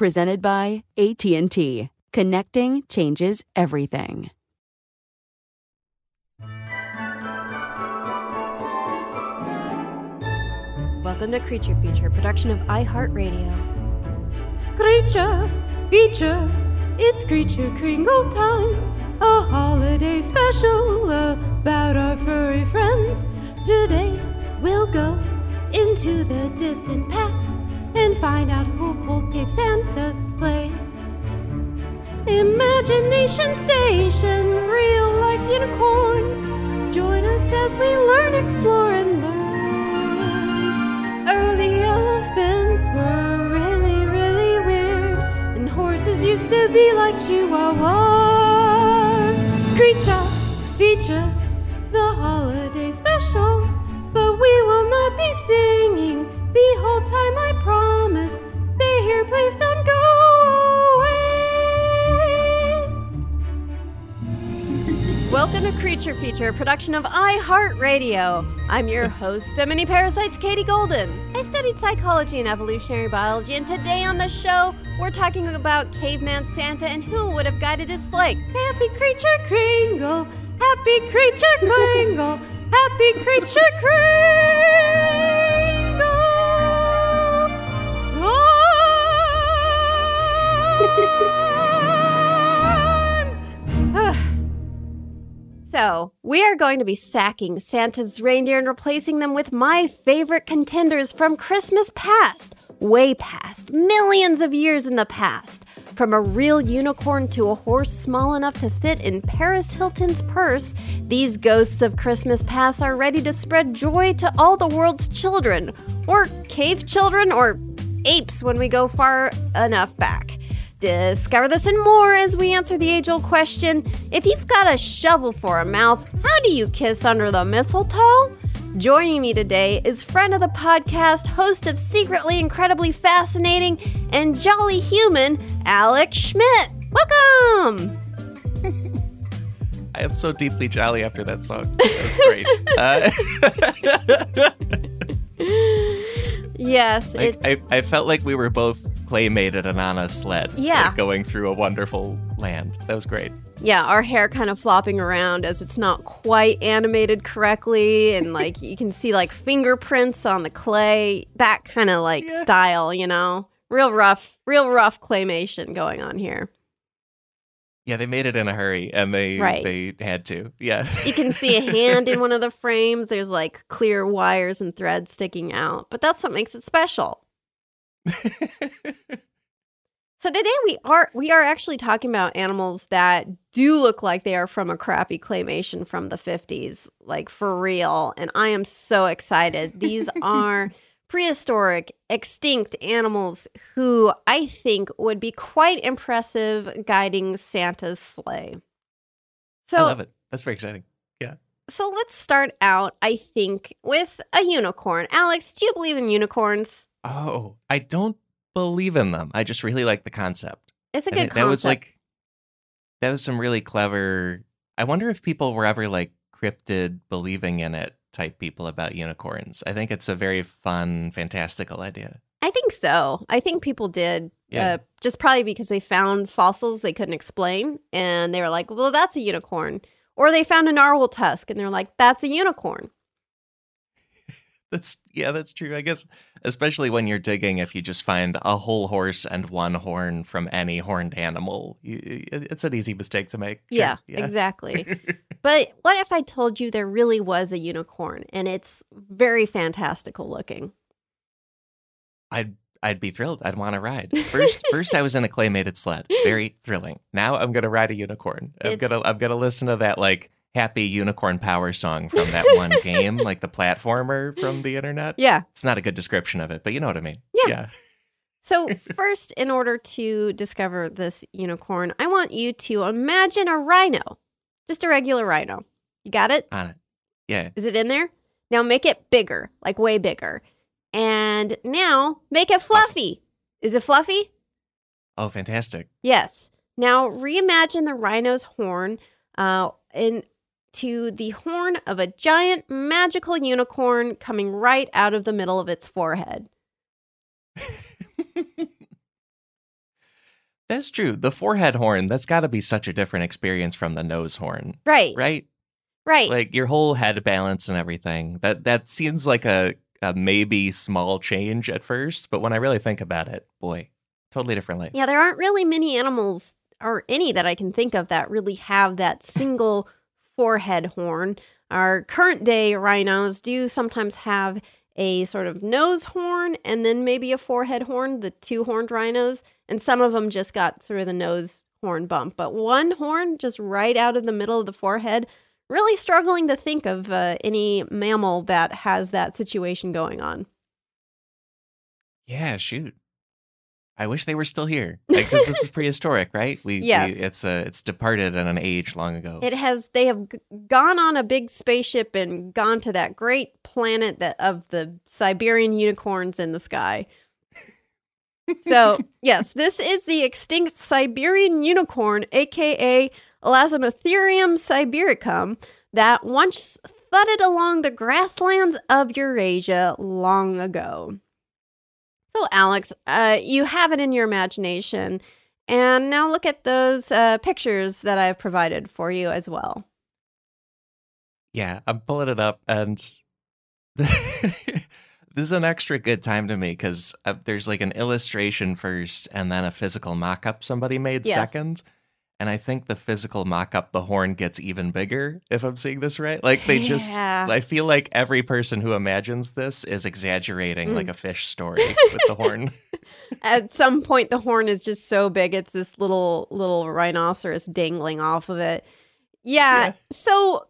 Presented by AT&T. Connecting changes everything. Welcome to Creature Feature, production of iHeartRadio. Creature Feature, it's Creature Kringle times. A holiday special about our furry friends. Today we'll go into the distant past and find out who pulled Cave Santa's sleigh. Imagination Station, real life unicorns. Join us as we learn, explore, and learn. Early elephants were really, really weird, and horses used to be like chihuahuas. Creature, feature, the holiday special, but we will not be singing the whole time, I promise. Stay here, please don't go away. Welcome to Creature Feature, production of iHeartRadio. I'm your host Mini Parasites, Katie Golden. I studied psychology and evolutionary biology, and today on the show, we're talking about caveman Santa and who would have guided his sleigh. Happy Creature Kringle, Happy Creature Kringle, Happy Creature Kringle. So, we are going to be sacking Santa's reindeer and replacing them with my favorite contenders from Christmas past, way past, millions of years in the past. From a real unicorn to a horse small enough to fit in Paris Hilton's purse, these ghosts of Christmas past are ready to spread joy to all the world's children, or cave children, or apes when we go far enough back. Discover this and more as we answer the age old question if you've got a shovel for a mouth, how do you kiss under the mistletoe? Joining me today is friend of the podcast, host of Secretly Incredibly Fascinating and Jolly Human, Alex Schmidt. Welcome! I am so deeply jolly after that song. That was great. Uh, yes, like, I, I felt like we were both playmated and on a sled. Yeah. like, going through a wonderful land. That was great. yeah, our hair kind of flopping around as it's not quite animated correctly, and like you can see like fingerprints on the clay, that kind of like style, you know, real rough, real rough claymation going on here. Yeah, they made it in a hurry and they Right. they had to. Yeah. You can see a hand in one of the frames. There's like clear wires and threads sticking out, but that's what makes it special. So today we are we are actually talking about animals that do look like they are from a crappy claymation from the 50s, like for real, and I am so excited. These are prehistoric extinct animals who I think would be quite impressive guiding Santa's sleigh. So I love it. That's very exciting. Yeah. so let's start out, I think, with a unicorn. Alex, do you believe in unicorns? Oh, I don't believe in them. I just really like the concept. It's a good concept. that was like that was some really clever. I wonder if people were ever like cryptid believing in it type people about unicorns. I think it's a very fun, fantastical idea. I think so. I think people did. Yeah. Uh, just probably because they found fossils they couldn't explain, and they were like, "Well, that's a unicorn." Or they found a narwhal tusk, and they're like, "That's a unicorn." That's yeah, that's true. I guess especially when you're digging, if you just find a whole horse and one horn from any horned animal, it's an easy mistake to make. Sure, Yeah, exactly. but what if I told you there really was a unicorn, and it's very fantastical looking? I'd I'd be thrilled. I'd want to ride. First, first I was in a claymated sled. Very thrilling. Now I'm gonna ride a unicorn. I'm It's- gonna I'm gonna listen to that like happy unicorn power song from that one game, like the platformer from the internet. Yeah. It's not a good description of it, but you know what I mean. Yeah. Yeah. So, first, in order to discover this unicorn, I want you to imagine a rhino, just a regular rhino. You got it? On it. Yeah. Is it in there? Now make it bigger, like way bigger. And now make it fluffy. Is it fluffy? Oh, fantastic. Yes. Now reimagine the rhino's horn uh, into the horn of a giant magical unicorn coming right out of the middle of its forehead. That's true. The forehead horn, that's got to be such a different experience from the nose horn, Right. right? Right. Like your whole head balance and everything. That that seems like a, a maybe small change at first, but when I really think about it, boy, totally different life. Yeah, there aren't really many animals or any that I can think of that really have that single forehead horn. Our current day rhinos do sometimes have a sort of nose horn and then maybe a forehead horn, the two horned rhinos, and some of them just got through the nose horn bump. But one horn just right out of the middle of the forehead, really struggling to think of uh, any mammal that has that situation going on. Yeah, shoot. I wish they were still here. Like this is prehistoric, right? We, Yes. we it's uh, it's departed at an age long ago. It has. They have g- gone on a big spaceship and gone to that great planet that of the Siberian unicorns in the sky. So yes, this is the extinct Siberian unicorn, aka Elasmotherium sibiricum, that once thudded along the grasslands of Eurasia long ago. So, Alex, uh, you have it in your imagination. And now look at those uh, pictures that I've provided for you as well. Yeah, I'm pulling it up, and this is an extra good time to me because uh, there's like an illustration first, and then a physical mock-up somebody made Yes. second. And I think the physical mock-up, the horn gets even bigger. If I'm seeing this right, like they just, Yeah. I feel like every person who imagines this is exaggerating Mm. like a fish story with the horn. At some point, the horn is just so big; it's this little little rhinoceros dangling off of it. Yeah. Yeah. So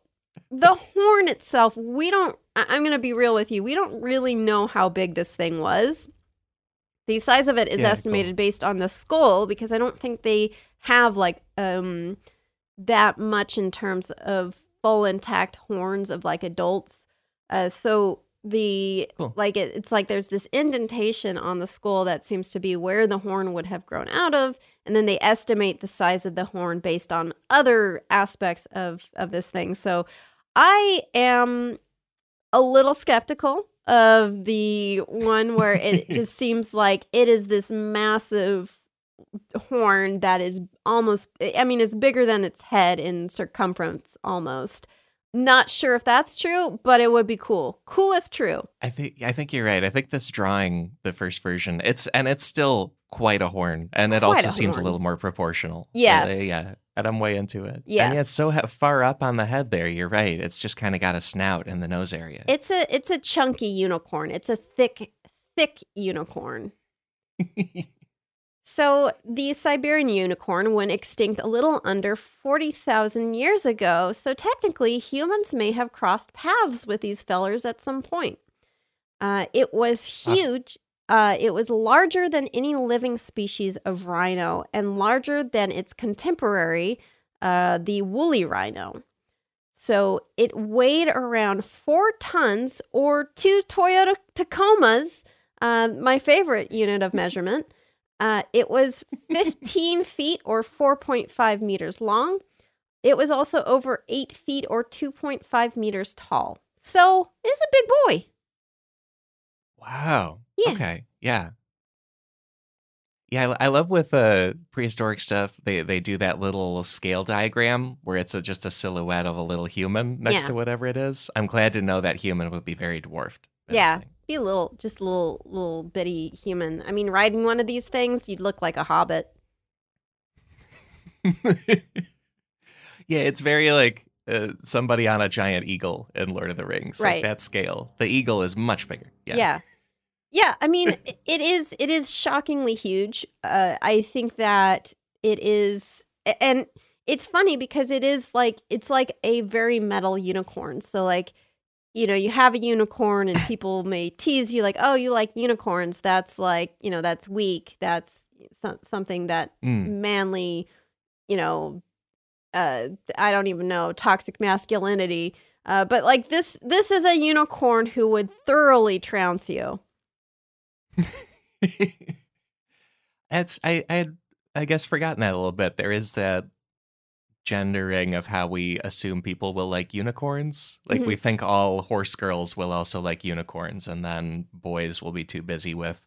the horn itself, we don't. I- I'm going to be real with you. We don't really know how big this thing was. The size of it is Yeah, cool. estimated based on the skull because I don't think they have like um that much in terms of full intact horns of like adults. Uh, so the Cool. like it, it's like there's this indentation on the skull that seems to be where the horn would have grown out of, and then they estimate the size of the horn based on other aspects of of this thing. So I am a little skeptical of the one where it just seems like it is this massive horn that is almost I mean it's bigger than its head in circumference almost. Not sure if that's true, but it would be cool. Cool if true. I think I think you're right. I think this drawing, the first version, it's and it's still quite a horn, and it Quite also a seems horn. a little more proportional. Yes. Uh, yeah, and I'm way into it. and Yes. yeah, it's so ha- far up on the head there. You're right. It's just kind of got a snout in the nose area. It's a it's a chunky unicorn. It's a thick thick unicorn. So, the Siberian unicorn went extinct a little under 40,000 years ago. So, technically, humans may have crossed paths with these fellers at some point. Uh, it was huge. Uh, it was larger than any living species of rhino and larger than its contemporary, uh, the woolly rhino. So, it weighed around four tons or two Toyota Tacomas, uh, my favorite unit of measurement. Uh, it was 15 feet or 4.5 meters long. It was also over 8 feet or 2.5 meters tall. So it's a big boy. Wow. Yeah. Okay. Yeah. Yeah, I I love with uh, prehistoric stuff. They they do that little scale diagram where it's a, just a silhouette of a little human next Yeah. to whatever it is. I'm glad to know that human would be very dwarfed. Yeah. Be a little, just a little, little bitty human. I mean, riding one of these things, you'd look like a hobbit. yeah, it's very like uh, somebody on a giant eagle in Lord of the Rings. Right. Like that scale. The eagle is much bigger. Yeah. Yeah. Yeah, I mean, it is it is shockingly huge. Uh, I think that it is and it's funny because it is like it's like a very metal unicorn. So like you know, you have a unicorn and people may tease you like, "Oh, you like unicorns. That's like, you know, that's weak. That's so- something that Mm. manly, you know, uh I don't even know, toxic masculinity. Uh, but like this this is a unicorn who would thoroughly trounce you. That's I I had I guess forgotten that a little bit. There is that gendering of how we assume people will like unicorns. Like Mm-hmm. we think all horse girls will also like unicorns, and then boys will be too busy with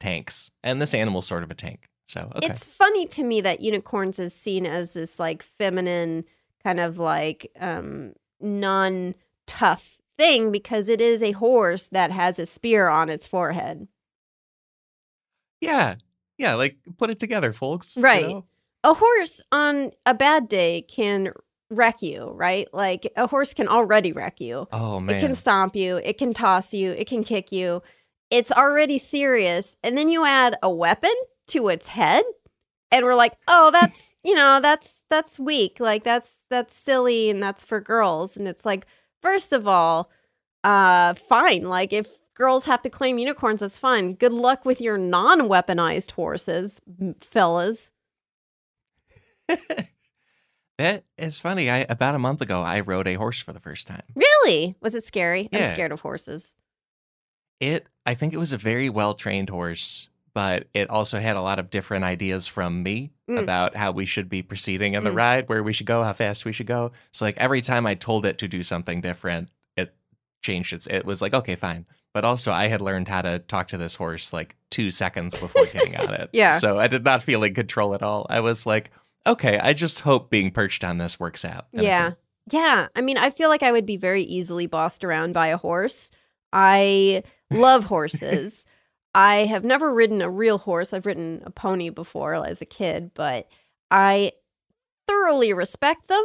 tanks. And this animal's sort of a tank. So okay. It's funny to me that unicorns is seen as this like feminine kind of like um non tough thing because it is a horse that has a spear on its forehead. yeah. Yeah, like put it together, folks. you Right. know? A horse on a bad day can wreck you, right? Like a horse can already wreck you. Oh man. It can stomp you, it can toss you, it can kick you. It's already serious. And then you add a weapon to its head and we're like, "Oh, that's, you know, that's that's weak. Like that's that's silly and that's for girls." And it's like, first of all, uh fine. Like if girls have to claim unicorns, that's fine. Good luck with your non-weaponized horses, fellas. that is funny. I about a month ago I rode a horse for the first time. Really? Was it scary? I'm scared of horses. It I think it was a very well trained horse, but it also had a lot of different ideas from me Mm. about how we should be proceeding in the Mm. ride, where we should go, how fast we should go. So like every time I told it to do something different, it changed its it was like, okay, fine. But also I had learned how to talk to this horse like two seconds before getting on it. Yeah. So I did not feel in control at all. I was like, okay, I just hope being perched on this works out. Yeah. Yeah. I mean, I feel like I would be very easily bossed around by a horse. I love horses. I have never ridden a real horse. I've ridden a pony before as a kid, but I thoroughly respect them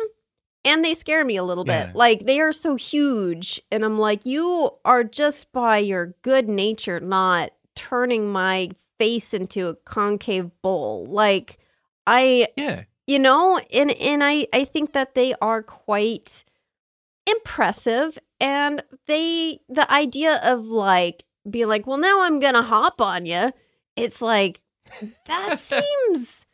and they scare me a little Yeah. bit. Like they are so huge and I'm like you are just by your good nature not turning my face into a concave bowl. Like I Yeah. You know and and i i think that they are quite impressive and they the idea of like being like well now i'm gonna hop on you it's like that seems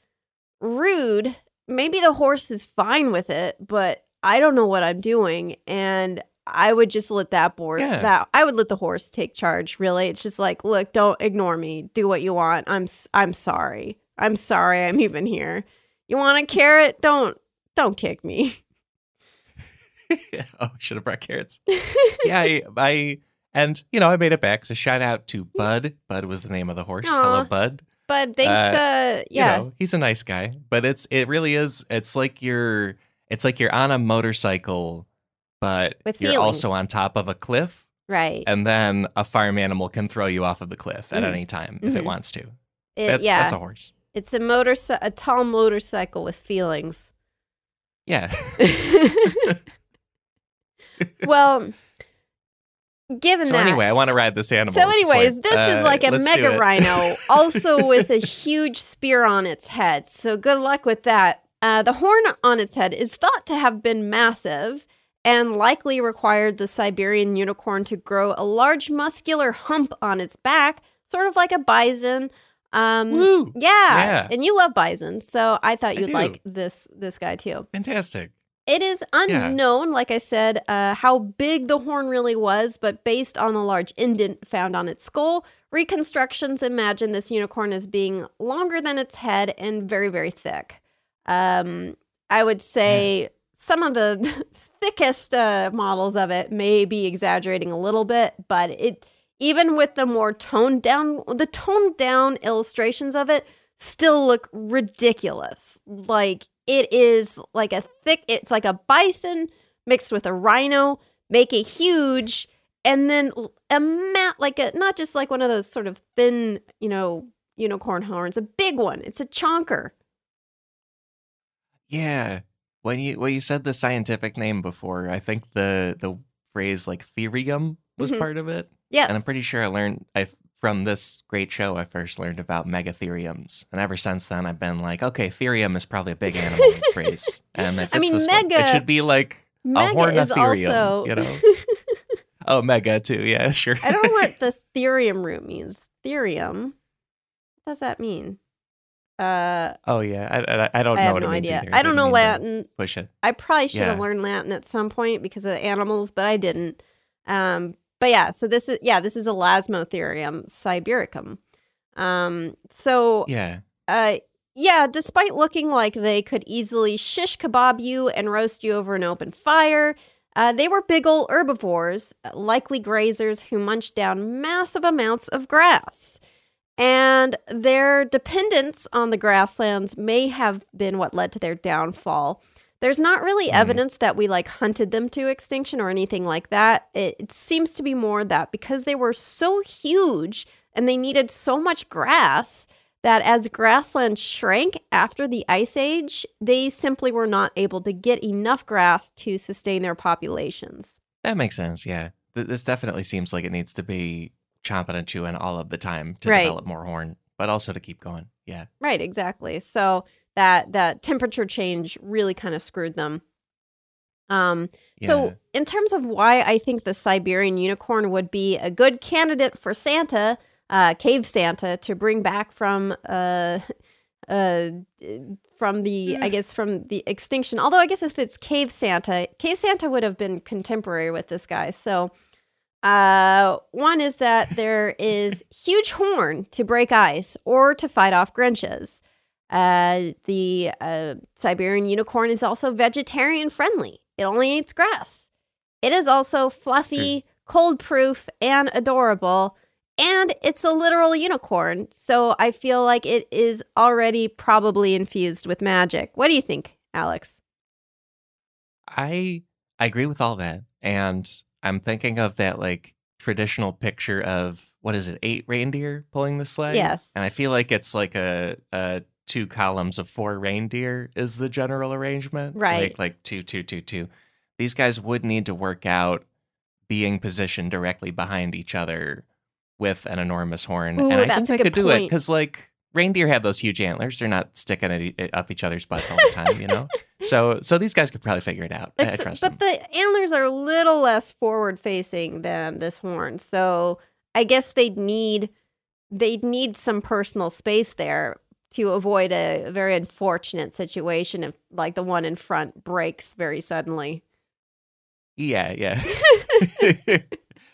rude. Maybe the horse is fine with it but i don't know what i'm doing and i would just let that board Yeah. that i would let the horse take charge really. It's just like look don't ignore me. Do what you want. I'm i'm sorry. I'm sorry i'm even here you want a carrot? Don't don't kick me. oh, should have brought carrots. yeah, I, I and you know I made it back. So shout out to Bud. Bud was the name of the horse. Hello, Aw. Bud. But thanks, uh, You yeah, know, he's a nice guy, but it's it really is. It's like you're it's like you're on a motorcycle, but With you're feelings. also on top of a cliff, right. and then a farm animal can throw you off of the cliff at Mhm. any time if it Mhm. wants to. It- That's yeah, that's a horse. It's a motor, a tall motorcycle with feelings. Yeah. well, given so that, anyway, I want to ride this animal. so anyways, point. this is Uh, like a mega rhino, also with a huge spear on its head. So good luck with that. Uh, the horn on its head is thought to have been massive and likely required the Siberian unicorn to grow a large muscular hump on its back, sort of like a bison. Um, Woo! yeah. Yeah. and you love bison, so I thought you'd do. like this this guy too. Fantastic. it is unknown, like I said, uh, how big the horn really was, but based on a large indent found on its skull, reconstructions imagine this unicorn as being longer than its head and very, very thick. Um, I would say some of the thickest uh, models of it may be exaggerating a little bit, but it even with the more toned down, the toned down illustrations of it still look ridiculous. Like it is like a thick, it's like a bison mixed with a rhino, make it huge, and then a mat like a not just like one of those sort of thin, you know, unicorn horns, a big one. It's a chonker. Yeah. When you when you said the scientific name before, I think the the phrase like therium was Mhm. part of it. Yes. And I'm pretty sure I learned I from this great show I first learned about megatheriums. And ever since then I've been like, okay, therium is probably a big animal phrase. And I mean, this one, mega- it should be like a Mega is hornatherium, also you know. Oh, mega too. Yeah, sure. I don't know what the therium root means. Therium. What does that mean? Uh, oh yeah, I, I, I don't I know have what no idea. I don't know Latin. Push it. I probably should have learned Latin at some point because of animals, but I didn't. Um, but yeah, so this is yeah, this is Elasmotherium sibiricum. Um, so Yeah. uh, yeah, despite looking like they could easily shish kebab you and roast you over an open fire, uh, they were big ol' herbivores, likely grazers who munched down massive amounts of grass. And their dependence on the grasslands may have been what led to their downfall. There's not really evidence that we like hunted them to extinction or anything like that. It, it seems to be more that because they were so huge and they needed so much grass that as grassland shrank after the ice age, they simply were not able to get enough grass to sustain their populations. That makes sense. Yeah. Th- This definitely seems like it needs to be chomping and chewing all of the time to Right. develop more horn, but also to keep going. Yeah. Right, exactly. So that that temperature change really kind of screwed them. Um Yeah. so in terms of why I think the Siberian unicorn would be a good candidate for Santa, uh cave Santa to bring back from uh uh from the I guess from the extinction. Although I guess if it's cave Santa, cave Santa would have been contemporary with this guy. So uh, one is that there is huge horn to break ice or to fight off Grinches. Uh, the uh, Siberian unicorn is also vegetarian friendly. It only eats grass. It is also fluffy, cold proof, and adorable. And it's a literal unicorn. So I feel like it is already probably infused with magic. What do you think, Alex? I I agree with all that. And I'm thinking of that like traditional picture of what is it, eight reindeer pulling the sleigh? Yes. And I feel like it's like a, a two columns of four reindeer is the general arrangement. Right. Like like two, two, two, two. These guys would need to work out being positioned directly behind each other with an enormous horn. Ooh, and I think good could do it because like reindeer have those huge antlers. They're not sticking at e- eh, up each other's butts all the time, you know? So so these guys could probably figure it out. I, trust but them. the antlers are a little less forward facing than this horn. So I guess they'd need they'd need some personal space there to avoid a very unfortunate situation if like the one in front breaks very suddenly. Yeah, yeah.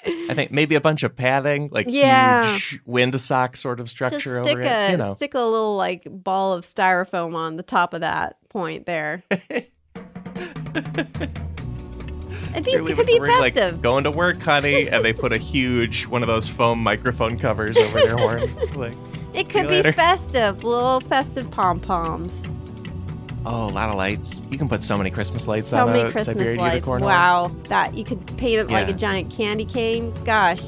I think maybe a bunch of padding, like Yeah. huge windsock sort of Just structure stick over a it. You know. stick a little like ball of styrofoam on the top of that point there. It'd be, it could be ring, festive. Like, going to work, honey, and they put a huge one of those foam microphone covers over their horn. Like, it could be later. festive, little festive pom poms. oh, a lot of lights. You can put so many Christmas lights on. So on many a Christmas Siberian lights. unicorn horn. Wow, that you could paint it like a giant candy cane. Gosh,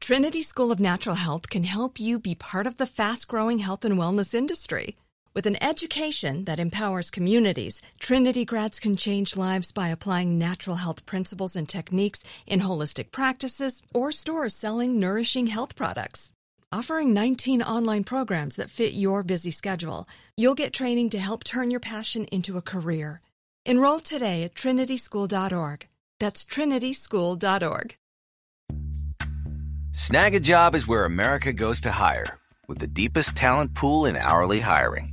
Trinity School of Natural Health can help you be part of the fast growing health and wellness industry. With an education that empowers communities, Trinity grads can change lives by applying natural health principles and techniques in holistic practices or stores selling nourishing health products. Offering 19 online programs that fit your busy schedule, you'll get training to help turn your passion into a career. Enroll today at trinityschool.org. That's trinityschool.org. Snagajob is where America goes to hire, with the deepest talent pool in hourly hiring.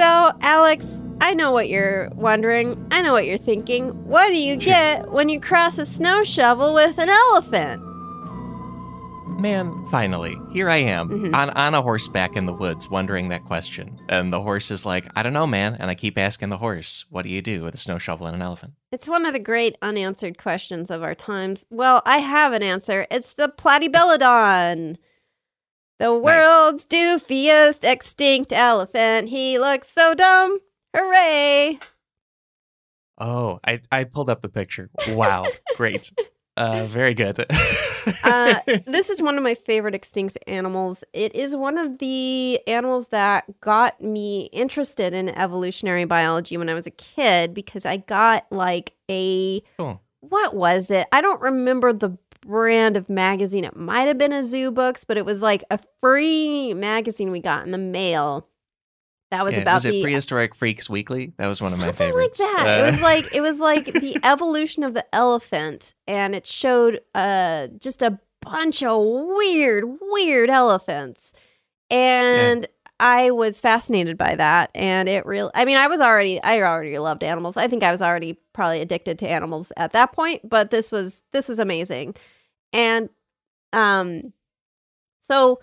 So, Alex, I know what you're wondering. I know what you're thinking. What do you get when you cross a snow shovel with an elephant? Man, finally, here I am Mhm. on, on a horseback in the woods wondering that question. And the horse is like, I don't know, man. And I keep asking the horse, what do you do with a snow shovel and an elephant? It's one of the great unanswered questions of our times. Well, I have an answer. It's the Platybelodon. The world's doofiest extinct elephant. He looks so dumb. Hooray! Oh, I, I pulled up the picture. Wow, great. Uh, very good. uh, this is one of my favorite extinct animals. It is one of the animals that got me interested in evolutionary biology when I was a kid because I got like a Cool. what was it? I don't remember the brand of magazine. It might have been a Zoobooks, but it was like a free magazine we got in the mail. That was Yeah, about was it the Prehistoric Freaks Weekly? That was one of my Something favorites. like that. Uh, it was like it was like the evolution of the elephant, and it showed uh just a bunch of weird, weird elephants, and I was fascinated by that. And it really, I mean, I was already, I already loved animals. I think I was already probably addicted to animals at that point, but this was this was amazing, and um, so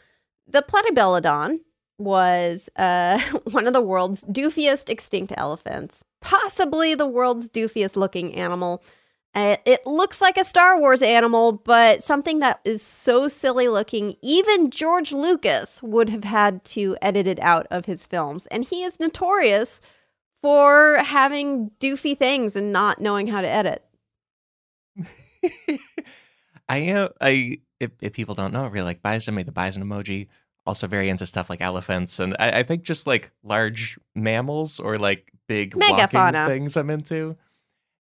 the Platybelodon was uh, one of the world's doofiest extinct elephants, possibly the world's doofiest looking animal. Uh, it looks like a Star Wars animal, but something that is so silly looking, even George Lucas would have had to edit it out of his films. And he is notorious for having doofy things and not knowing how to edit. I am. I if, if people don't know, I really like bison. Made the bison emoji. Also very into stuff like elephants, and I, I think just like large mammals or like big walking Megafauna. things. I'm into.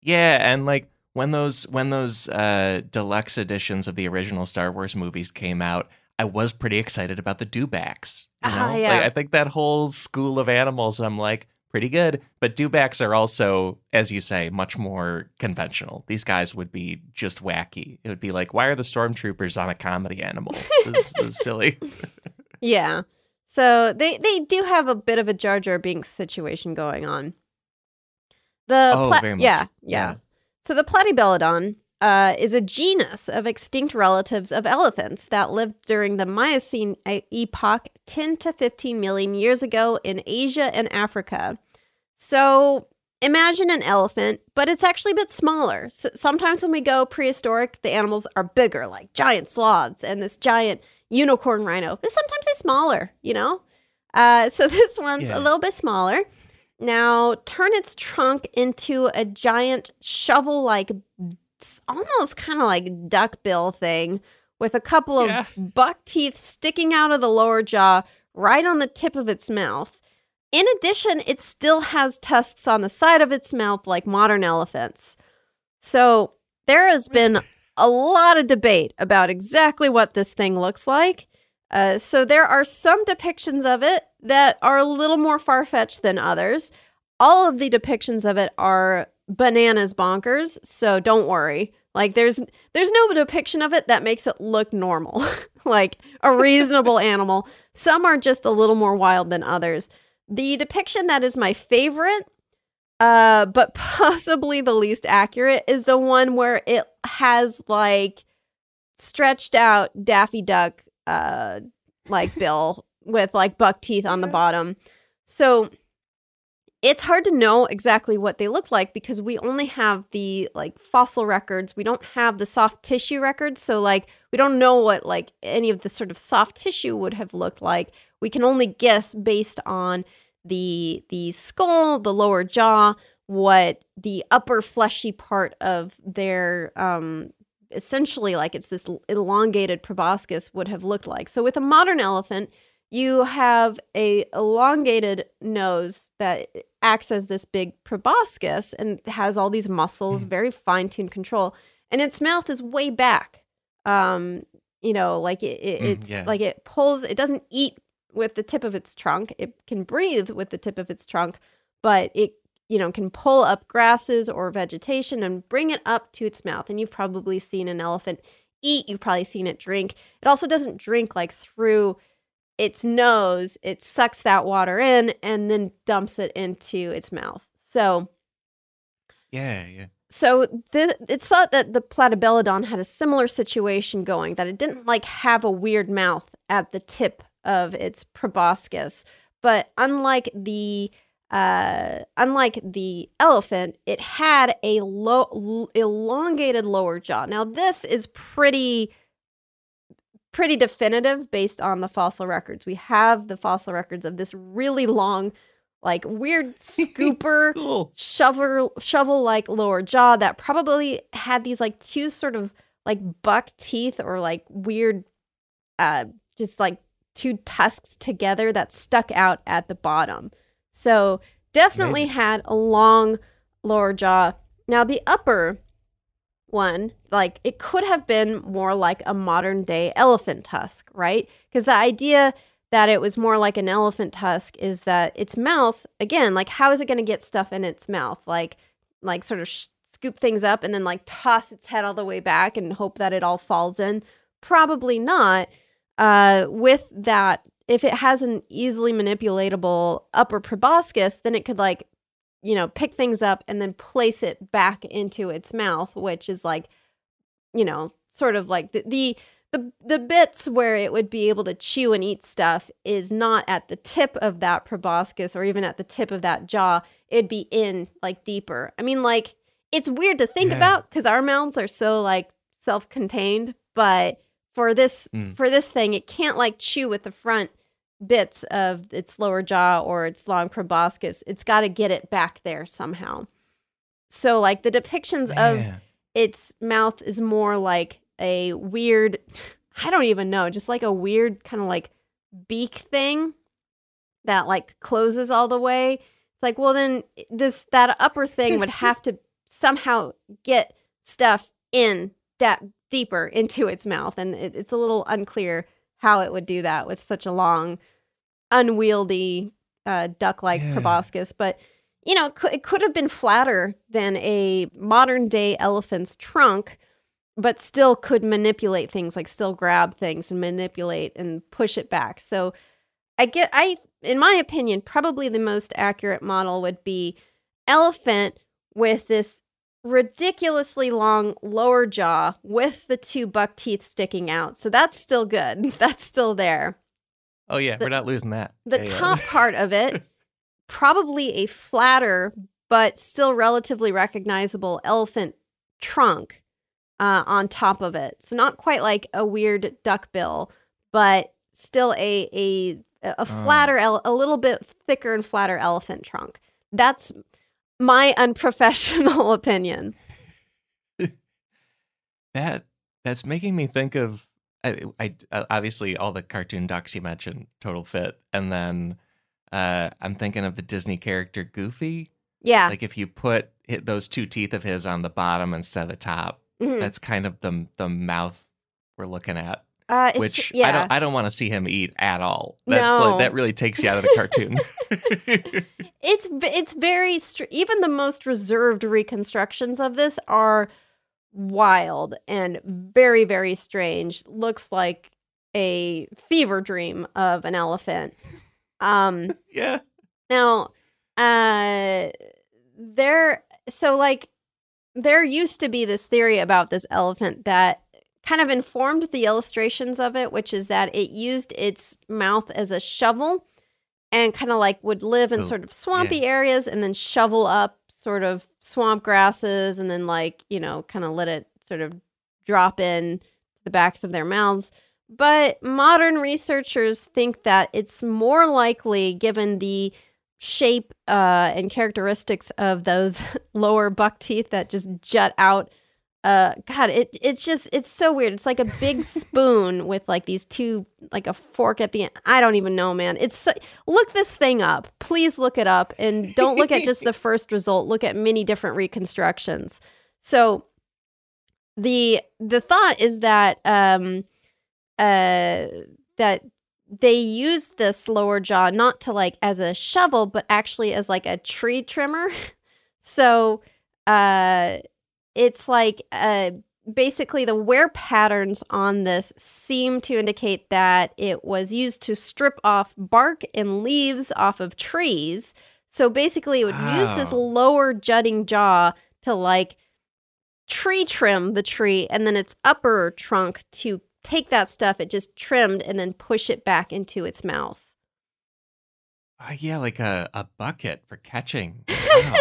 Yeah, and like when those when those uh, deluxe editions of the original Star Wars movies came out, I was pretty excited about the dewbacks. You know, Ah, yeah. like I think that whole school of animals. I'm like pretty good, but dewbacks are also, as you say, much more conventional. These guys would be just wacky. It would be like, why are the stormtroopers on a comedy animal? This, this is silly. Yeah. So they they do have a bit of a Jar Jar Binks situation going on. The Oh, pla- very much. Yeah, yeah, Yeah. So the Platybelodon uh, is a genus of extinct relatives of elephants that lived during the Miocene epoch, 10 to 15 million years ago in Asia and Africa. So imagine an elephant, but it's actually a bit smaller. So sometimes when we go prehistoric, the animals are bigger, like giant sloths and this giant unicorn rhino, but sometimes they're smaller, you know? Uh, so this one's Yeah. a little bit smaller. Now turn its trunk into a giant shovel like, almost kind of like duckbill thing with a couple of Yeah. buck teeth sticking out of the lower jaw right on the tip of its mouth. In addition, it still has tusks on the side of its mouth like modern elephants. So there has been a lot of debate about exactly what this thing looks like. Uh, so there are some depictions of it that are a little more far fetched than others. All of the depictions of it are bananas bonkers. So don't worry. Like there's there's no depiction of it that makes it look normal, like a reasonable animal. Some are just a little more wild than others. The depiction that is my favorite uh, but possibly the least accurate is the one where it has like stretched out Daffy Duck, uh, like bill with like buck teeth on the bottom. So it's hard to know exactly what they look like because we only have the like fossil records. We don't have the soft tissue records. So like we don't know what like any of the sort of soft tissue would have looked like. We can only guess based on the the skull, the lower jaw, what the upper fleshy part of their um essentially like it's this elongated proboscis would have looked like. So with a modern elephant, you have a elongated nose that acts as this big proboscis and has all these muscles, very fine-tuned control, and its mouth is way back. Um, you know, like it, it Mm, it's yeah. like it pulls. It doesn't eat with the tip of its trunk. It can breathe with the tip of its trunk, but it you know can pull up grasses or vegetation and bring it up to its mouth. And you've probably seen an elephant eat. You've probably seen it drink. It also doesn't drink like through its nose. It sucks that water in and then dumps it into its mouth. So Yeah, yeah. so th- it's thought that the platybelodon had a similar situation going that it didn't like have a weird mouth at the tip of its proboscis but unlike the uh unlike the elephant it had a low elongated lower jaw now this is pretty pretty definitive based on the fossil records we have the fossil records of this really long like weird scooper Cool. shovel shovel like lower jaw that probably had these like two sort of like buck teeth or like weird uh just like two tusks together that stuck out at the bottom. So definitely Amazing. had a long lower jaw. Now the upper one, like it could have been more like a modern day elephant tusk, right? Because the idea that it was more like an elephant tusk is that its mouth, again, like how is it going to get stuff in its mouth? Like, like sort of sh- scoop things up and then like toss its head all the way back and hope that it all falls in? Probably not. Uh, with that, if it has an easily manipulatable upper proboscis, then it could like you know, pick things up and then place it back into its mouth, which is like, you know, sort of like the the the, the bits where it would be able to chew and eat stuff is not at the tip of that proboscis or even at the tip of that jaw. It'd be in like deeper. I mean, like it's weird to think Yeah. about because our mouths are so like self-contained, but for this Mm. for this thing, it can't like chew with the front bits of its lower jaw or its long proboscis. It's got to get it back there somehow. So like the depictions of its mouth is more like a weird I don't even know, just like a weird kind of like beak thing that like closes all the way. It's like, well then eh, this that upper thing would have to somehow get stuff in that deeper into its mouth and it, it's a little unclear how it would do that with such a long unwieldy uh, duck-like Yeah. proboscis but you know it could, it could have been flatter than a modern day elephant's trunk but still could manipulate things like still grab things and manipulate and push it back so i get i in my opinion probably the most accurate model would be elephant with this ridiculously long lower jaw with the two buck teeth sticking out. So that's still good. That's still there. Oh yeah, The- we're not losing that. the Yeah, yeah. top part of it probably a flatter but still relatively recognizable elephant trunk uh, on top of it. So not quite like a weird duck bill but still a a a flatter ele- a little bit thicker and flatter elephant trunk. That's my unprofessional opinion. That that's making me think of I, I uh, obviously all the cartoon ducks you mentioned total fit, and then uh, I'm thinking of the Disney character Goofy. Yeah. Like if you put those two teeth of his on the bottom instead of the top, Mhm. that's kind of the the mouth we're looking at. Uh, it's, Which yeah. I don't I don't want to see him eat at all. That's No. like that really takes you out of the cartoon. it's it's very str- even the most reserved reconstructions of this are wild and very very strange looks like a fever dream of an elephant um yeah. now uh there so like there used to be this theory about this elephant that kind of informed the illustrations of it which is that it used its mouth as a shovel and kind of like would live in Oh, sort of swampy yeah. areas and then shovel up sort of swamp grasses and then like you know kind of let it sort of drop in the backs of their mouths but modern researchers think that it's more likely given the shape uh, and characteristics of those lower buck teeth that just jut out uh god it it's just it's so weird. It's like a big spoon with like these two like a fork at the end i don't even know man. It's so, look this thing up. Please look it up and don't look at just the first result. Look at many different reconstructions. So the the thought is that um uh that they used this lower jaw not to like as a shovel but actually as like a tree trimmer. So uh it's like uh basically the wear patterns on this seem to indicate that it was used to strip off bark and leaves off of trees so basically it would use this lower jutting jaw to like tree trim the tree and then its upper trunk to take that stuff it just trimmed and then push it back into its mouth. Uh, yeah, like a, a bucket for catching. Wow.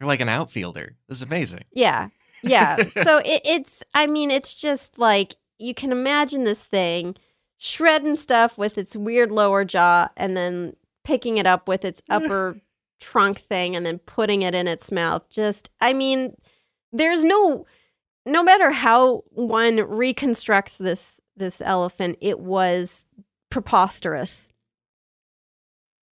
You're like an outfielder. This is amazing. Yeah. Yeah. so it, it's, I mean, it's just like you can imagine this thing shredding stuff with its weird lower jaw and then picking it up with its upper trunk thing and then putting it in its mouth. Just, I mean, there's no, no matter how one reconstructs this this elephant, it was preposterous.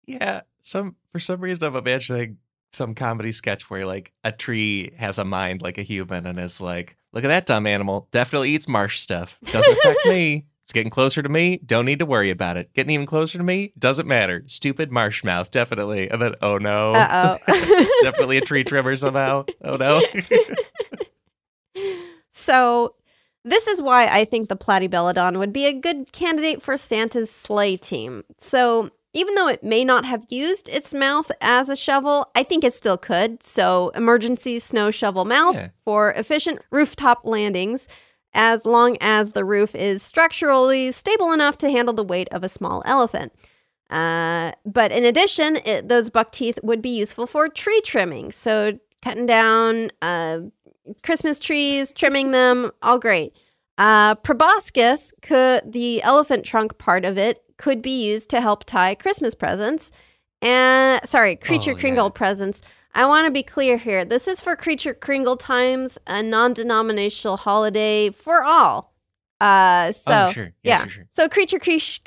Yeah, some for some reason I'm imagining some comedy sketch where like a tree has a mind like a human and is like, look at that dumb animal, definitely eats marsh stuff. Doesn't affect me. It's getting closer to me. Don't need to worry about it. Getting even closer to me doesn't matter. Stupid marsh mouth, definitely. And then, oh no, Uh-oh. it's definitely a tree trimmer somehow. Oh no. So, this is why I think the Platybelodon would be a good candidate for Santa's sleigh team. So, even though it may not have used its mouth as a shovel, I think it still could. So, emergency snow shovel mouth Yeah. for efficient rooftop landings, as long as the roof is structurally stable enough to handle the weight of a small elephant. Uh, but in addition, it, those buck teeth would be useful for tree trimming. So, cutting down uh, Christmas trees, trimming them, all great. Uh, proboscis could the elephant trunk part of it could be used to help tie Christmas presents. And sorry, creature Oh, Kringle yeah. presents. I want to be clear here. This is for Creature Kringle times, a non-denominational holiday for all. Uh, so oh, sure. Yeah, sure, sure. so creature creature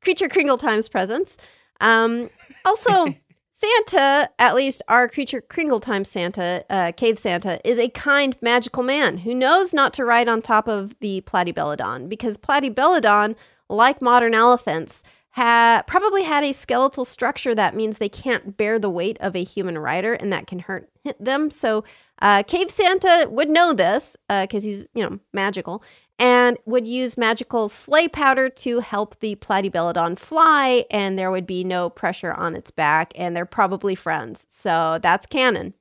creature Kringle times presents. Um, also, Santa, at least our creature Kringle time Santa, uh, cave Santa, is a kind magical man who knows not to ride on top of the Platybelodon because Platybelodon, like modern elephants, ha- probably had a skeletal structure that means they can't bear the weight of a human rider and that can hurt them. So, uh, Cave Santa would know this because he's, you know, magical and would use magical sleigh powder to help the Platybelodon fly, and there would be no pressure on its back, and they're probably friends. So that's canon.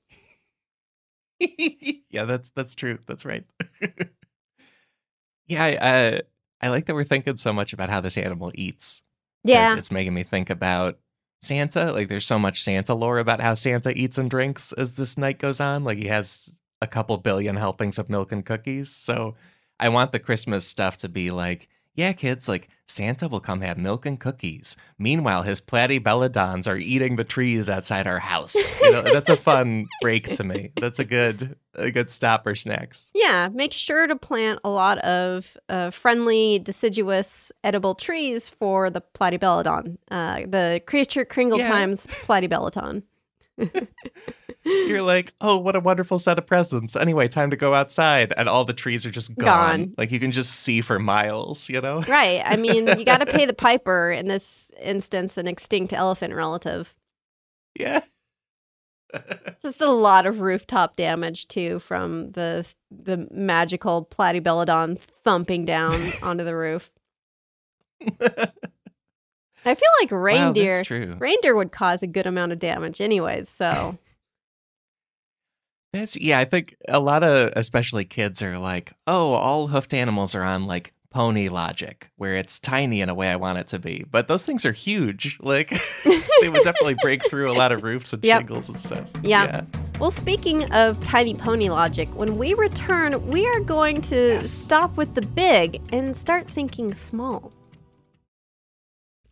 yeah, that's that's true. That's right. yeah, I, uh, I like that we're thinking so much about how this animal eats. Yeah. it's making me think about Santa. Like, there's so much Santa lore about how Santa eats and drinks as this night goes on. Like, he has a couple billion helpings of milk and cookies. So, I want the Christmas stuff to be like, yeah, kids, like Santa will come have milk and cookies. Meanwhile, his platybelodons are eating the trees outside our house. You know, that's a fun break to me. That's a good a good stop for snacks. Yeah, make sure to plant a lot of uh, friendly, deciduous, edible trees for the platybelodon, uh, the creature Kringle Yeah. times platybelodon. You're like, oh, what a wonderful set of presents. Anyway, time to go outside, and all the trees are just gone. Gone. Like you can just see for miles. You know? Right. I mean, you got to pay the piper in this instance, an extinct elephant relative. Yeah. Just a lot of rooftop damage too from the the magical platybelodon thumping down onto the roof. I feel like reindeer true. reindeer would cause a good amount of damage anyways, so That's yeah, I think a lot of especially kids are like, oh, all hoofed animals are on like pony logic, where it's tiny in a way I want it to be. But those things are huge. Like they would definitely break through a lot of roofs and Yep. shingles and stuff. Yeah. Well, speaking of tiny pony logic, when we return, we are going to Yes. stop with the big and start thinking small.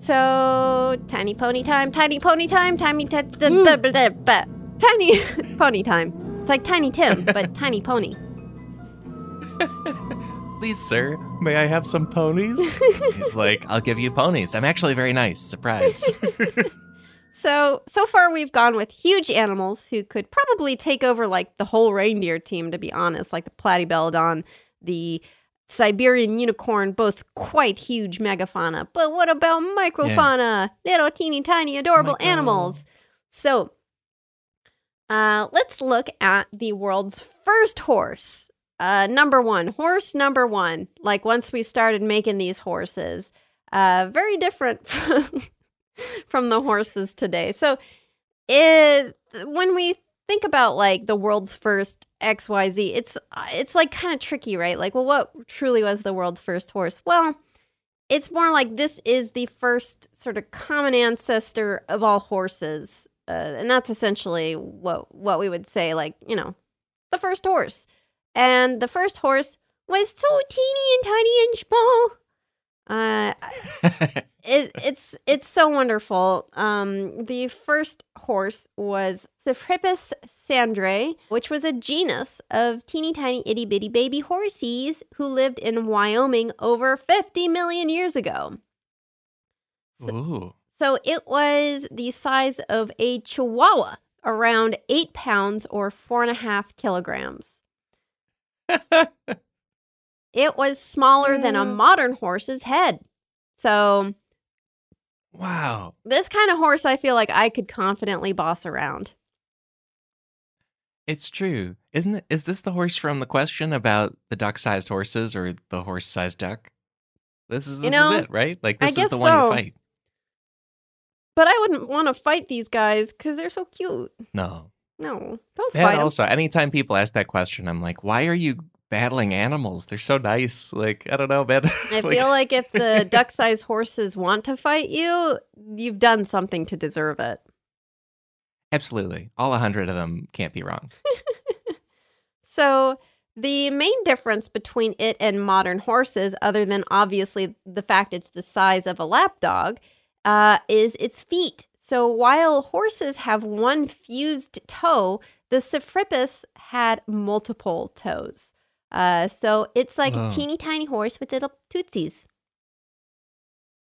So, tiny pony time, tiny pony time, tiny t- tiny pony time. It's like Tiny Tim, but tiny pony. Please, sir, may I have some ponies? He's like, I'll give you ponies. I'm actually very nice. Surprise. So, so far we've gone with huge animals who could probably take over like the whole reindeer team, to be honest, like the platybelodon, the Siberian unicorn, both quite huge megafauna. But what about microfauna? Little teeny tiny adorable Micro. animals. So, uh, let's look at the world's first horse. Uh, number one, horse number one. Like once we started making these horses, uh, very different from, from the horses today. So, it when we think about like the world's first XYZ, it's it's like kind of tricky, right? Like, well, what truly was the world's first horse? Well, it's more like this is the first sort of common ancestor of all horses, uh, and that's essentially what what we would say, like you know, the first horse. And the first horse was so teeny and tiny and small. Uh, it, it's it's so wonderful. Um, the first horse was Sifrhippus sandrae, which was a genus of teeny tiny itty bitty baby horsies who lived in Wyoming over 50 million years ago. Ooh. So it was the size of a chihuahua, around eight pounds or four and a half kilograms. it was smaller than a mm. modern horse's head. So wow. this kind of horse, I feel like I could confidently boss around. It's true. Isn't it? Is this the horse from the question about the duck-sized horses or the horse-sized duck? This is this You know, is it, right? Like I this is the one so. you fight. But I wouldn't want to fight these guys because they're so cute. No. No, don't fight. And also, anytime people ask that question, I'm like, why are you battling animals? They're so nice. Like, I don't know, man. I feel like if the duck sized horses want to fight you, you've done something to deserve it. Absolutely. All a hundred of them can't be wrong. So, the main difference between it and modern horses, other than obviously the fact it's the size of a lapdog, uh, is its feet. So, while horses have one fused toe, the Sifrhippus had multiple toes. Uh, so, it's like Whoa. a teeny tiny horse with little tootsies.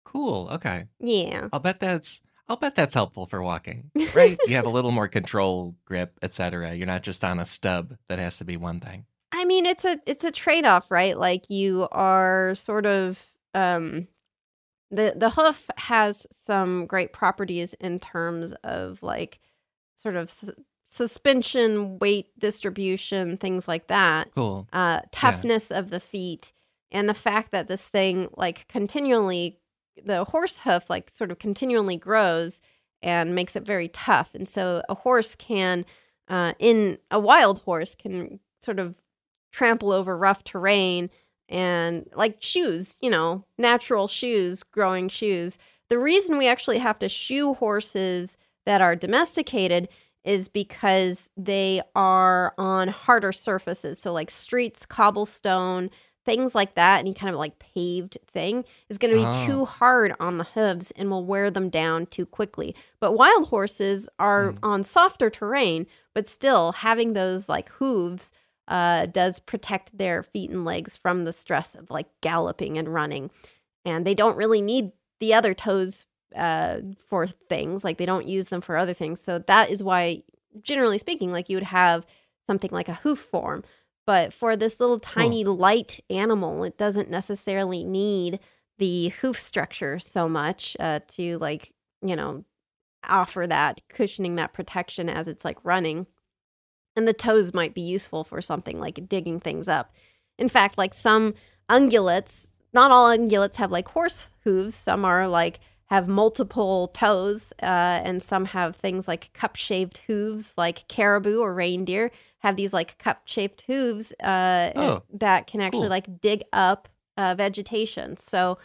Cool. Okay. Yeah. I'll bet that's I'll bet that's helpful for walking. Right? you have a little more control, grip, etc. You're not just on a stub that has to be one thing. I mean, it's a it's a trade off, right? Like you are sort of um, the the hoof has some great properties in terms of like sort of suspension, weight distribution, things like that. Cool. Uh, toughness of the feet, and the fact that this thing like continually the horse hoof like sort of continually grows and makes it very tough, and so a horse can uh, in a wild horse can sort of trample over rough terrain and like shoes, you know, natural shoes, growing shoes. The reason we actually have to shoe horses that are domesticated is because they are on harder surfaces. So, like streets, cobblestone, things like that, any kind of like paved thing is going to be Oh. too hard on the hooves and will wear them down too quickly. But wild horses are Mm. on softer terrain, but still having those like hooves uh, does protect their feet and legs from the stress of like galloping and running. And they don't really need the other toes uh, for things, like they don't use them for other things. So that is why, generally speaking, like you would have something like a hoof form. But for this little tiny light animal, it doesn't necessarily need the hoof structure so much uh, to like, you know, offer that cushioning that protection as it's like running. And the toes might be useful for something like digging things up. In fact, like some ungulates, not all ungulates have like horse hooves. Some are like have multiple toes, uh, and some have things like cup shaped hooves, like caribou or reindeer have these like cup shaped hooves uh, Oh, that can actually cool. like dig up uh, vegetation. So,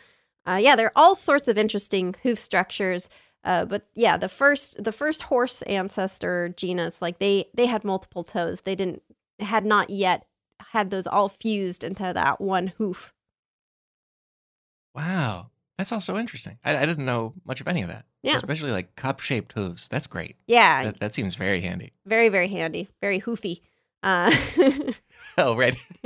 uh, yeah, there are all sorts of interesting hoof structures. Uh, but yeah, the first the first horse ancestor genus, like they they had multiple toes. They didn't had not yet had those all fused into that one hoof. Wow. That's also interesting. I, I didn't know much of any of that. Yeah. Especially like cup shaped hooves. That's great. Yeah, That, that seems very handy. very very handy, very hoofy. Uh, Oh, right.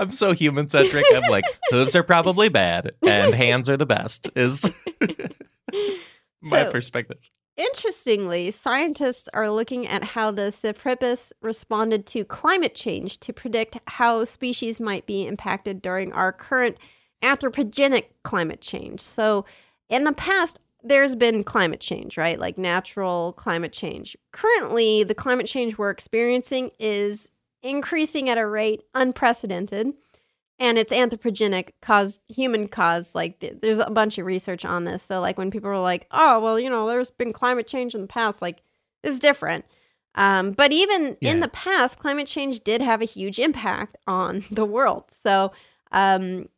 I'm so human centric. I'm like, hooves are probably bad and hands are the best, is my So- perspective. Interestingly, scientists are looking at how the Sifrhippus responded to climate change to predict how species might be impacted during our current anthropogenic climate change. So, in the past, there's been climate change, right? Like natural climate change. Currently, the climate change we're experiencing is increasing at a rate unprecedented and it's anthropogenic caused human caused like th- there's a bunch of research on this so like when people are like oh well you know there's been climate change in the past like it's different um, but even in the past climate change did have a huge impact on the world so um,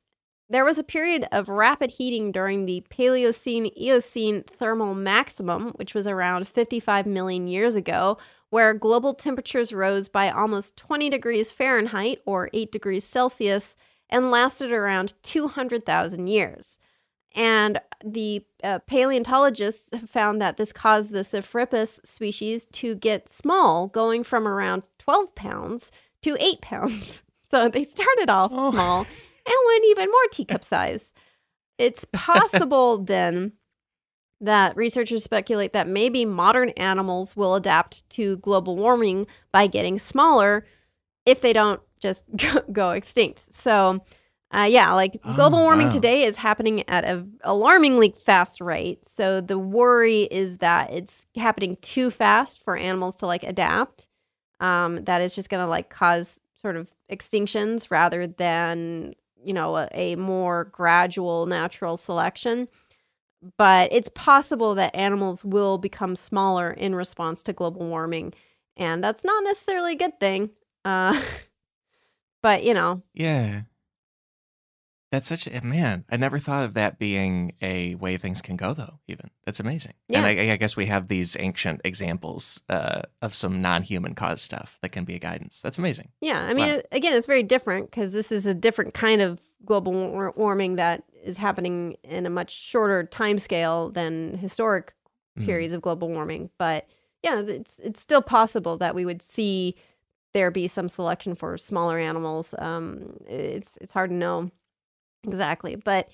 there was a period of rapid heating during the Paleocene Eocene thermal maximum, which was around 55 million years ago, where global temperatures rose by almost 20 degrees Fahrenheit or 8 degrees Celsius, and lasted around 200,000 years. And the uh, paleontologists have found that this caused the Sifrhippus species to get small, going from around 12 pounds to 8 pounds. So they started off Oh. small and went even more teacup size. It's possible then that researchers speculate that maybe modern animals will adapt to global warming by getting smaller if they don't just go, extinct. So, uh, yeah, like global Oh, warming wow. today is happening at an alarmingly fast rate. So the worry is that it's happening too fast for animals to like adapt. Um, that is just going to like cause sort of extinctions rather than you know a, a more gradual natural selection but it's possible that animals will become smaller in response to global warming and that's not necessarily a good thing uh but you know Yeah. That's such a man. I never thought of that being a way things can go, though. Even that's amazing. Yeah. And I, I guess we have these ancient examples uh, of some non-human cause stuff that can be a guidance. That's amazing. yeah i mean Wow. it- again it's very different because this is a different kind of global war- warming that is happening in a much shorter time scale than historic Mhm. periods of global warming but yeah it's it's still possible that we would see there be some selection for smaller animals um it's it's hard to know exactly but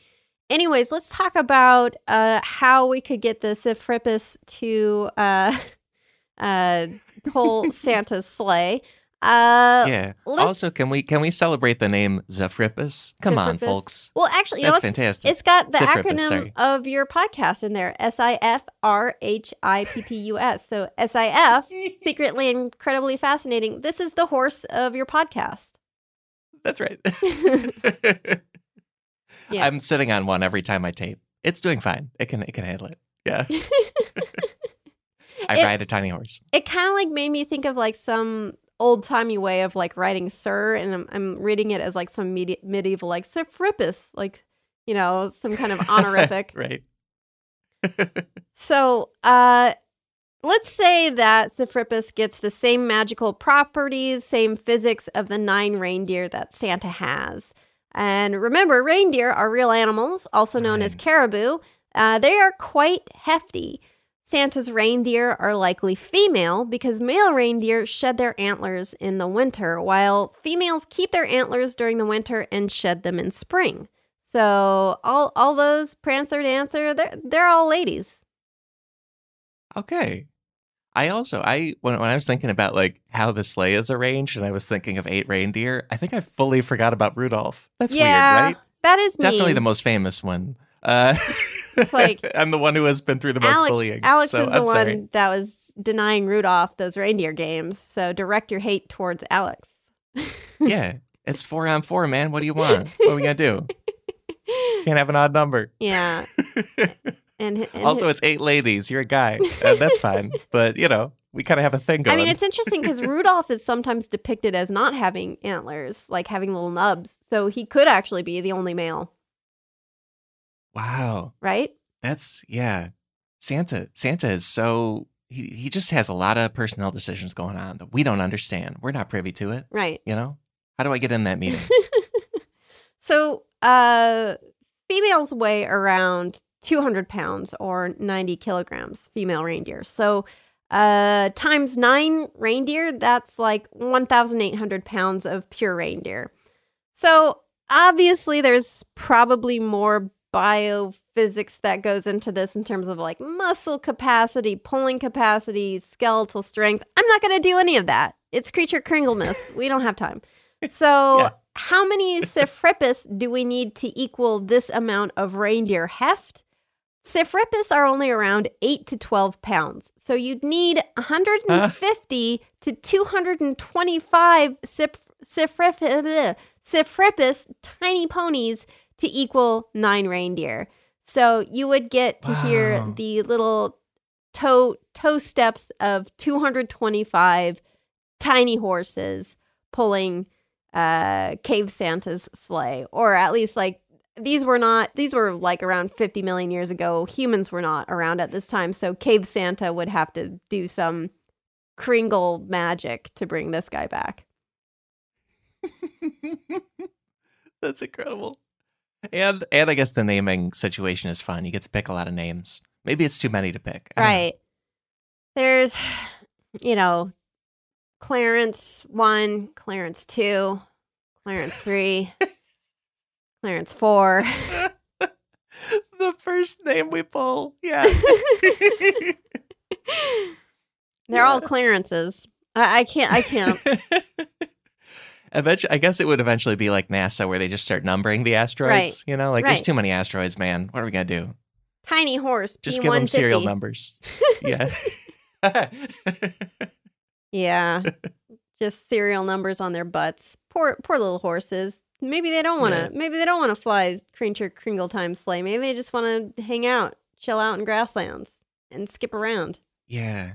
anyways let's talk about uh how we could get the Sifrhippus to uh uh pull santa's sleigh uh yeah. Also, can we can we celebrate the name Sifrhippus? Come on, folks. well actually you know That's fantastic. it's got the acronym sorry. of your podcast in there s-i-f-r-h-i-p-p-u-s so s-i-f secretly incredibly fascinating this is the horse of your podcast That's right. Yeah. I'm sitting on one every time I tape. It's doing fine. It can it can handle it. Yeah. I It- ride a tiny horse. it kind of like made me think of like some old timey way of like writing sir and I'm, I'm reading it as like some medi- medieval like Sir Frippus like you know some kind of honorific right. so uh let's say that Sifrhippus gets the same magical properties same physics of the nine reindeer that Santa has and remember reindeer are real animals also known as caribou uh, they are quite hefty Santa's reindeer are likely female because male reindeer shed their antlers in the winter, while females keep their antlers during the winter and shed them in spring. So all all those Prancer, Dancer, they're they're all ladies. Okay. I also I when when I was thinking about like how the sleigh is arranged and I was thinking of eight reindeer, I think I fully forgot about Rudolph. That's yeah, weird, right? that is Definitely mean. the most famous one. Uh It's like- I'm the one who has been through the most Alex, bullying. Alex so is the I'm one sorry. that was denying Rudolph those reindeer games. So direct your hate towards Alex. yeah. It's four on four, man. What do you want? What are we gonna do? Can't have an odd number. Yeah. And, and also, it's eight ladies. You're a guy. Uh, that's fine. But you know, we kind of have a thing I mean, it's interesting because Rudolph is sometimes depicted as not having antlers, like having little nubs. So he could actually be the only male, wow. right? That's yeah. Santa Santa is so he, he just has a lot of personnel decisions going on that we don't understand. We're not privy to it, Right. you know? How do I get in that meeting? So, uh, females weigh around 200 pounds or 90 kilograms, female reindeer. So, uh, times nine reindeer, that's like 1,800 pounds of pure reindeer. So, obviously, there's probably more biophysics that goes into this in terms of like muscle capacity, pulling capacity, skeletal strength. I'm not going to do any of that. It's creature kringleness. we don't have time. So, Yeah. how many Sifrhippus do we need to equal this amount of reindeer heft? Sifrhippus are only around 8 to 12 pounds. So you'd need 150 to 225 Cyph- Sifrhippus, Sifrhippus tiny ponies to equal nine reindeer. So you would get to hear the little toe toe steps of 225 tiny horses pulling uh cave santa's sleigh or at least like these were not these were like around 50 million years ago humans were not around at this time so cave santa would have to do some kringle magic to bring this guy back That's incredible. And and I guess the naming situation is fun. You get to pick a lot of names. Maybe it's too many to pick. Don't know. Right. There's, you know, Clarence 1, Clarence 2, Clarence 3, Clarence 4. the first name we pull. Yeah. They're all clearances. I, I can't, I can't. Eventually, I guess it would eventually be like NASA, where they just start numbering the asteroids. Right. You know, like there's too many asteroids, man. What are we gonna do? Tiny horse. Just give them serial numbers. yeah. Yeah. Just serial numbers on their butts. Poor poor little horses. Maybe they don't want to. Yeah. Maybe they don't want to fly Creature Kringle Time sleigh. Maybe they just want to hang out, chill out in grasslands, and skip around. yeah.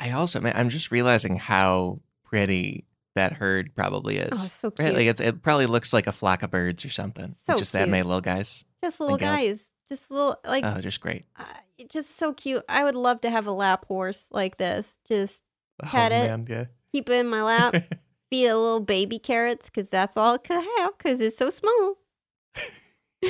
I also, man, I'm just realizing how pretty that herd probably is. Oh, so Right? cute. Like it's, it probably looks like a flock of birds or something. So just that cute. many little guys. Just little gals. guys. Just little like. oh, just great. uh, just so cute. I would love to have a lap horse like this. Just Pet oh, it. man, yeah. keep it in my lap, feed a little baby carrots because that's all it could have because it's so small.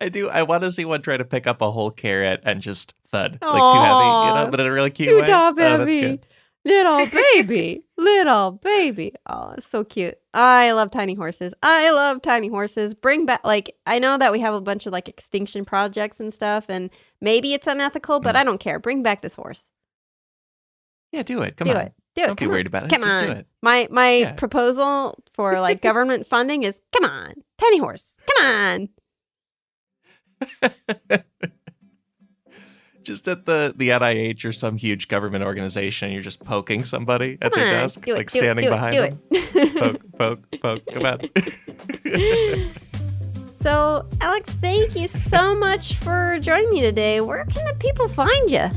I do. I want to see one try to pick up a whole carrot and just thud like too heavy, you know, but in a really cute Too way. top Oh, heavy. good. Little baby. little baby. Oh, it's so cute. I love tiny horses. I love tiny horses. Bring back, like, I know that we have a bunch of like extinction projects and stuff, and maybe it's unethical, Mm. but I don't care. Bring back this horse. Yeah, do it. Come do on. it. Do it. Don't be Come on. worried about it. Come Just on. do it. My my Yeah. proposal for like government funding is come on, tiny horse. Come on. just at the the NIH or some huge government organization, you're just poking somebody at Come their on. desk, Do it, like do it, standing do it, behind do them. it. poke, poke, poke. Come on. So, Alex, thank you so much for joining me today. Where can the people find you?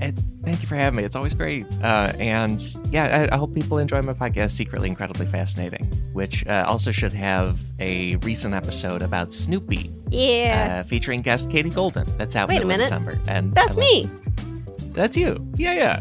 And thank you for having me. It's always great. Uh, and yeah, I, I hope people enjoy my podcast, Secretly Incredibly Fascinating, which uh, also should have a recent episode about Snoopy, Yeah, uh, featuring guest Katie Golden. That's out Wait a middle of minute. December. And that's me. That's you. Yeah, yeah.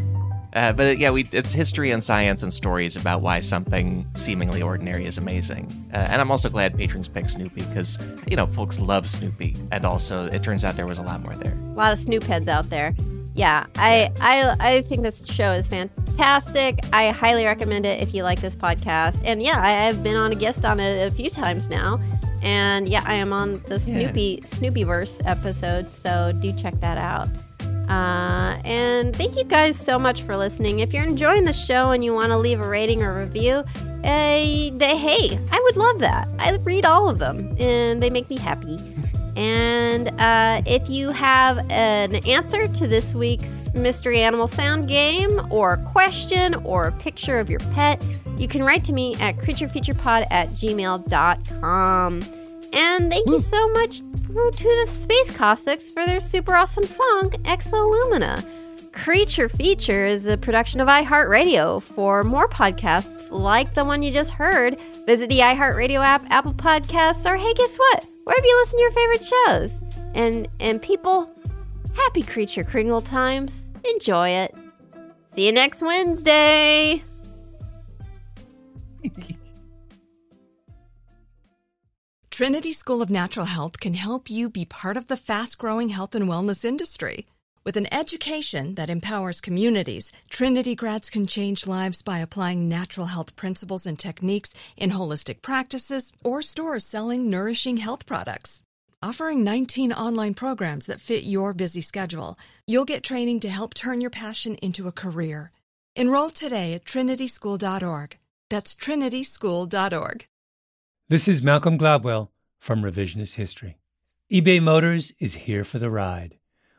Uh, but it, yeah, we it's history and science and stories about why something seemingly ordinary is amazing. Uh, and I'm also glad patrons picked Snoopy because you know folks love Snoopy, and also it turns out there was a lot more there. A lot of Snoop heads out there. Yeah, I, I I think this show is fantastic. I highly recommend it if you like this podcast. And yeah, I, I've been on a guest on it a few times now. And yeah, I am on the Snoopy Snoopyverse episode, so do check that out. Uh, and thank you guys so much for listening. If you're enjoying the show and you want to leave a rating or review, uh, they, hey, I would love that. I read all of them, and they make me happy. And uh, if you have an answer to this week's Mystery Animal Sound game, or a question, or a picture of your pet, you can write to me at creaturefeaturepod at gmail.com. And thank you so much to the Space Caustics for their super awesome song, Exolumina. Creature Feature is a production of iHeartRadio. For more podcasts like the one you just heard, visit the iHeartRadio app, Apple Podcasts, or hey, guess what? Wherever you listen to your favorite shows. And and people, happy Creature Kringle times. Enjoy it. See you next Wednesday. Trinity School of Natural Health can help you be part of the fast growing health and wellness industry. With an education that empowers communities, Trinity grads can change lives by applying natural health principles and techniques in holistic practices or stores selling nourishing health products. Offering 19 online programs that fit your busy schedule, you'll get training to help turn your passion into a career. Enroll today at trinityschool.org. That's trinityschool.org. This is Malcolm Gladwell from Revisionist History. eBay Motors is here for the ride.